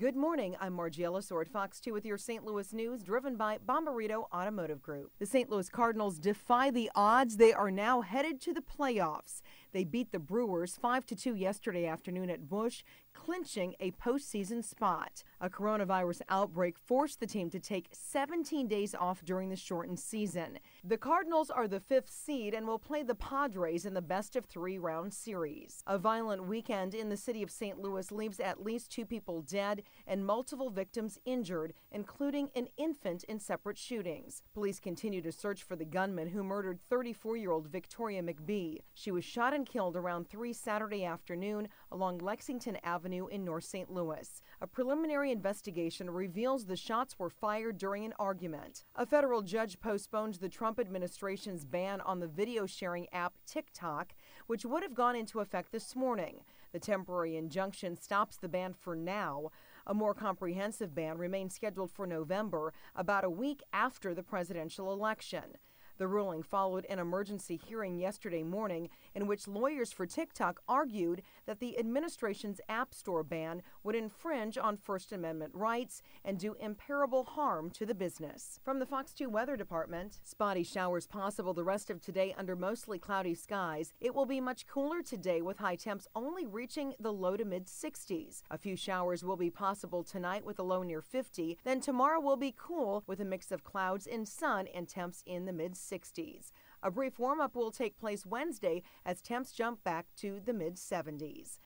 Good morning. I'm Margie Ellisor, Fox 2 with your St. Louis news, driven by Bommarito Automotive Group. The St. Louis Cardinals defy the odds. They are now headed to the playoffs. They beat the Brewers 5 to 2 yesterday afternoon at Busch, clinching a postseason spot. A coronavirus outbreak forced the team to take 17 days off during the shortened season. The Cardinals are the fifth seed and will play the Padres in the best of three round series. A violent weekend in the city of St. Louis leaves at least two people dead and multiple victims injured, including an infant in separate shootings. Police continue to search for the gunman who murdered 34 year old Victoria McBee. She was shot killed around 3 Saturday afternoon along Lexington Avenue in North St. Louis. A preliminary investigation reveals the shots were fired during an argument. A federal judge postponed the Trump administration's ban on the video sharing app TikTok, which would have gone into effect this morning. The temporary injunction stops the ban for now. A more comprehensive ban remains scheduled for November, about a week after the presidential election. The ruling followed an emergency hearing yesterday morning in which lawyers for TikTok argued that the administration's App Store ban would infringe on First Amendment rights and do imperishable harm to the business. From the Fox 2 Weather Department, spotty showers possible the rest of today under mostly cloudy skies. It will be much cooler today with high temps only reaching the low to mid 60s. A few showers will be possible tonight with a low near 50. Then tomorrow will be cool with a mix of clouds and sun and temps in the mid 60s. A brief warm up will take place Wednesday as temps jump back to the mid 70s.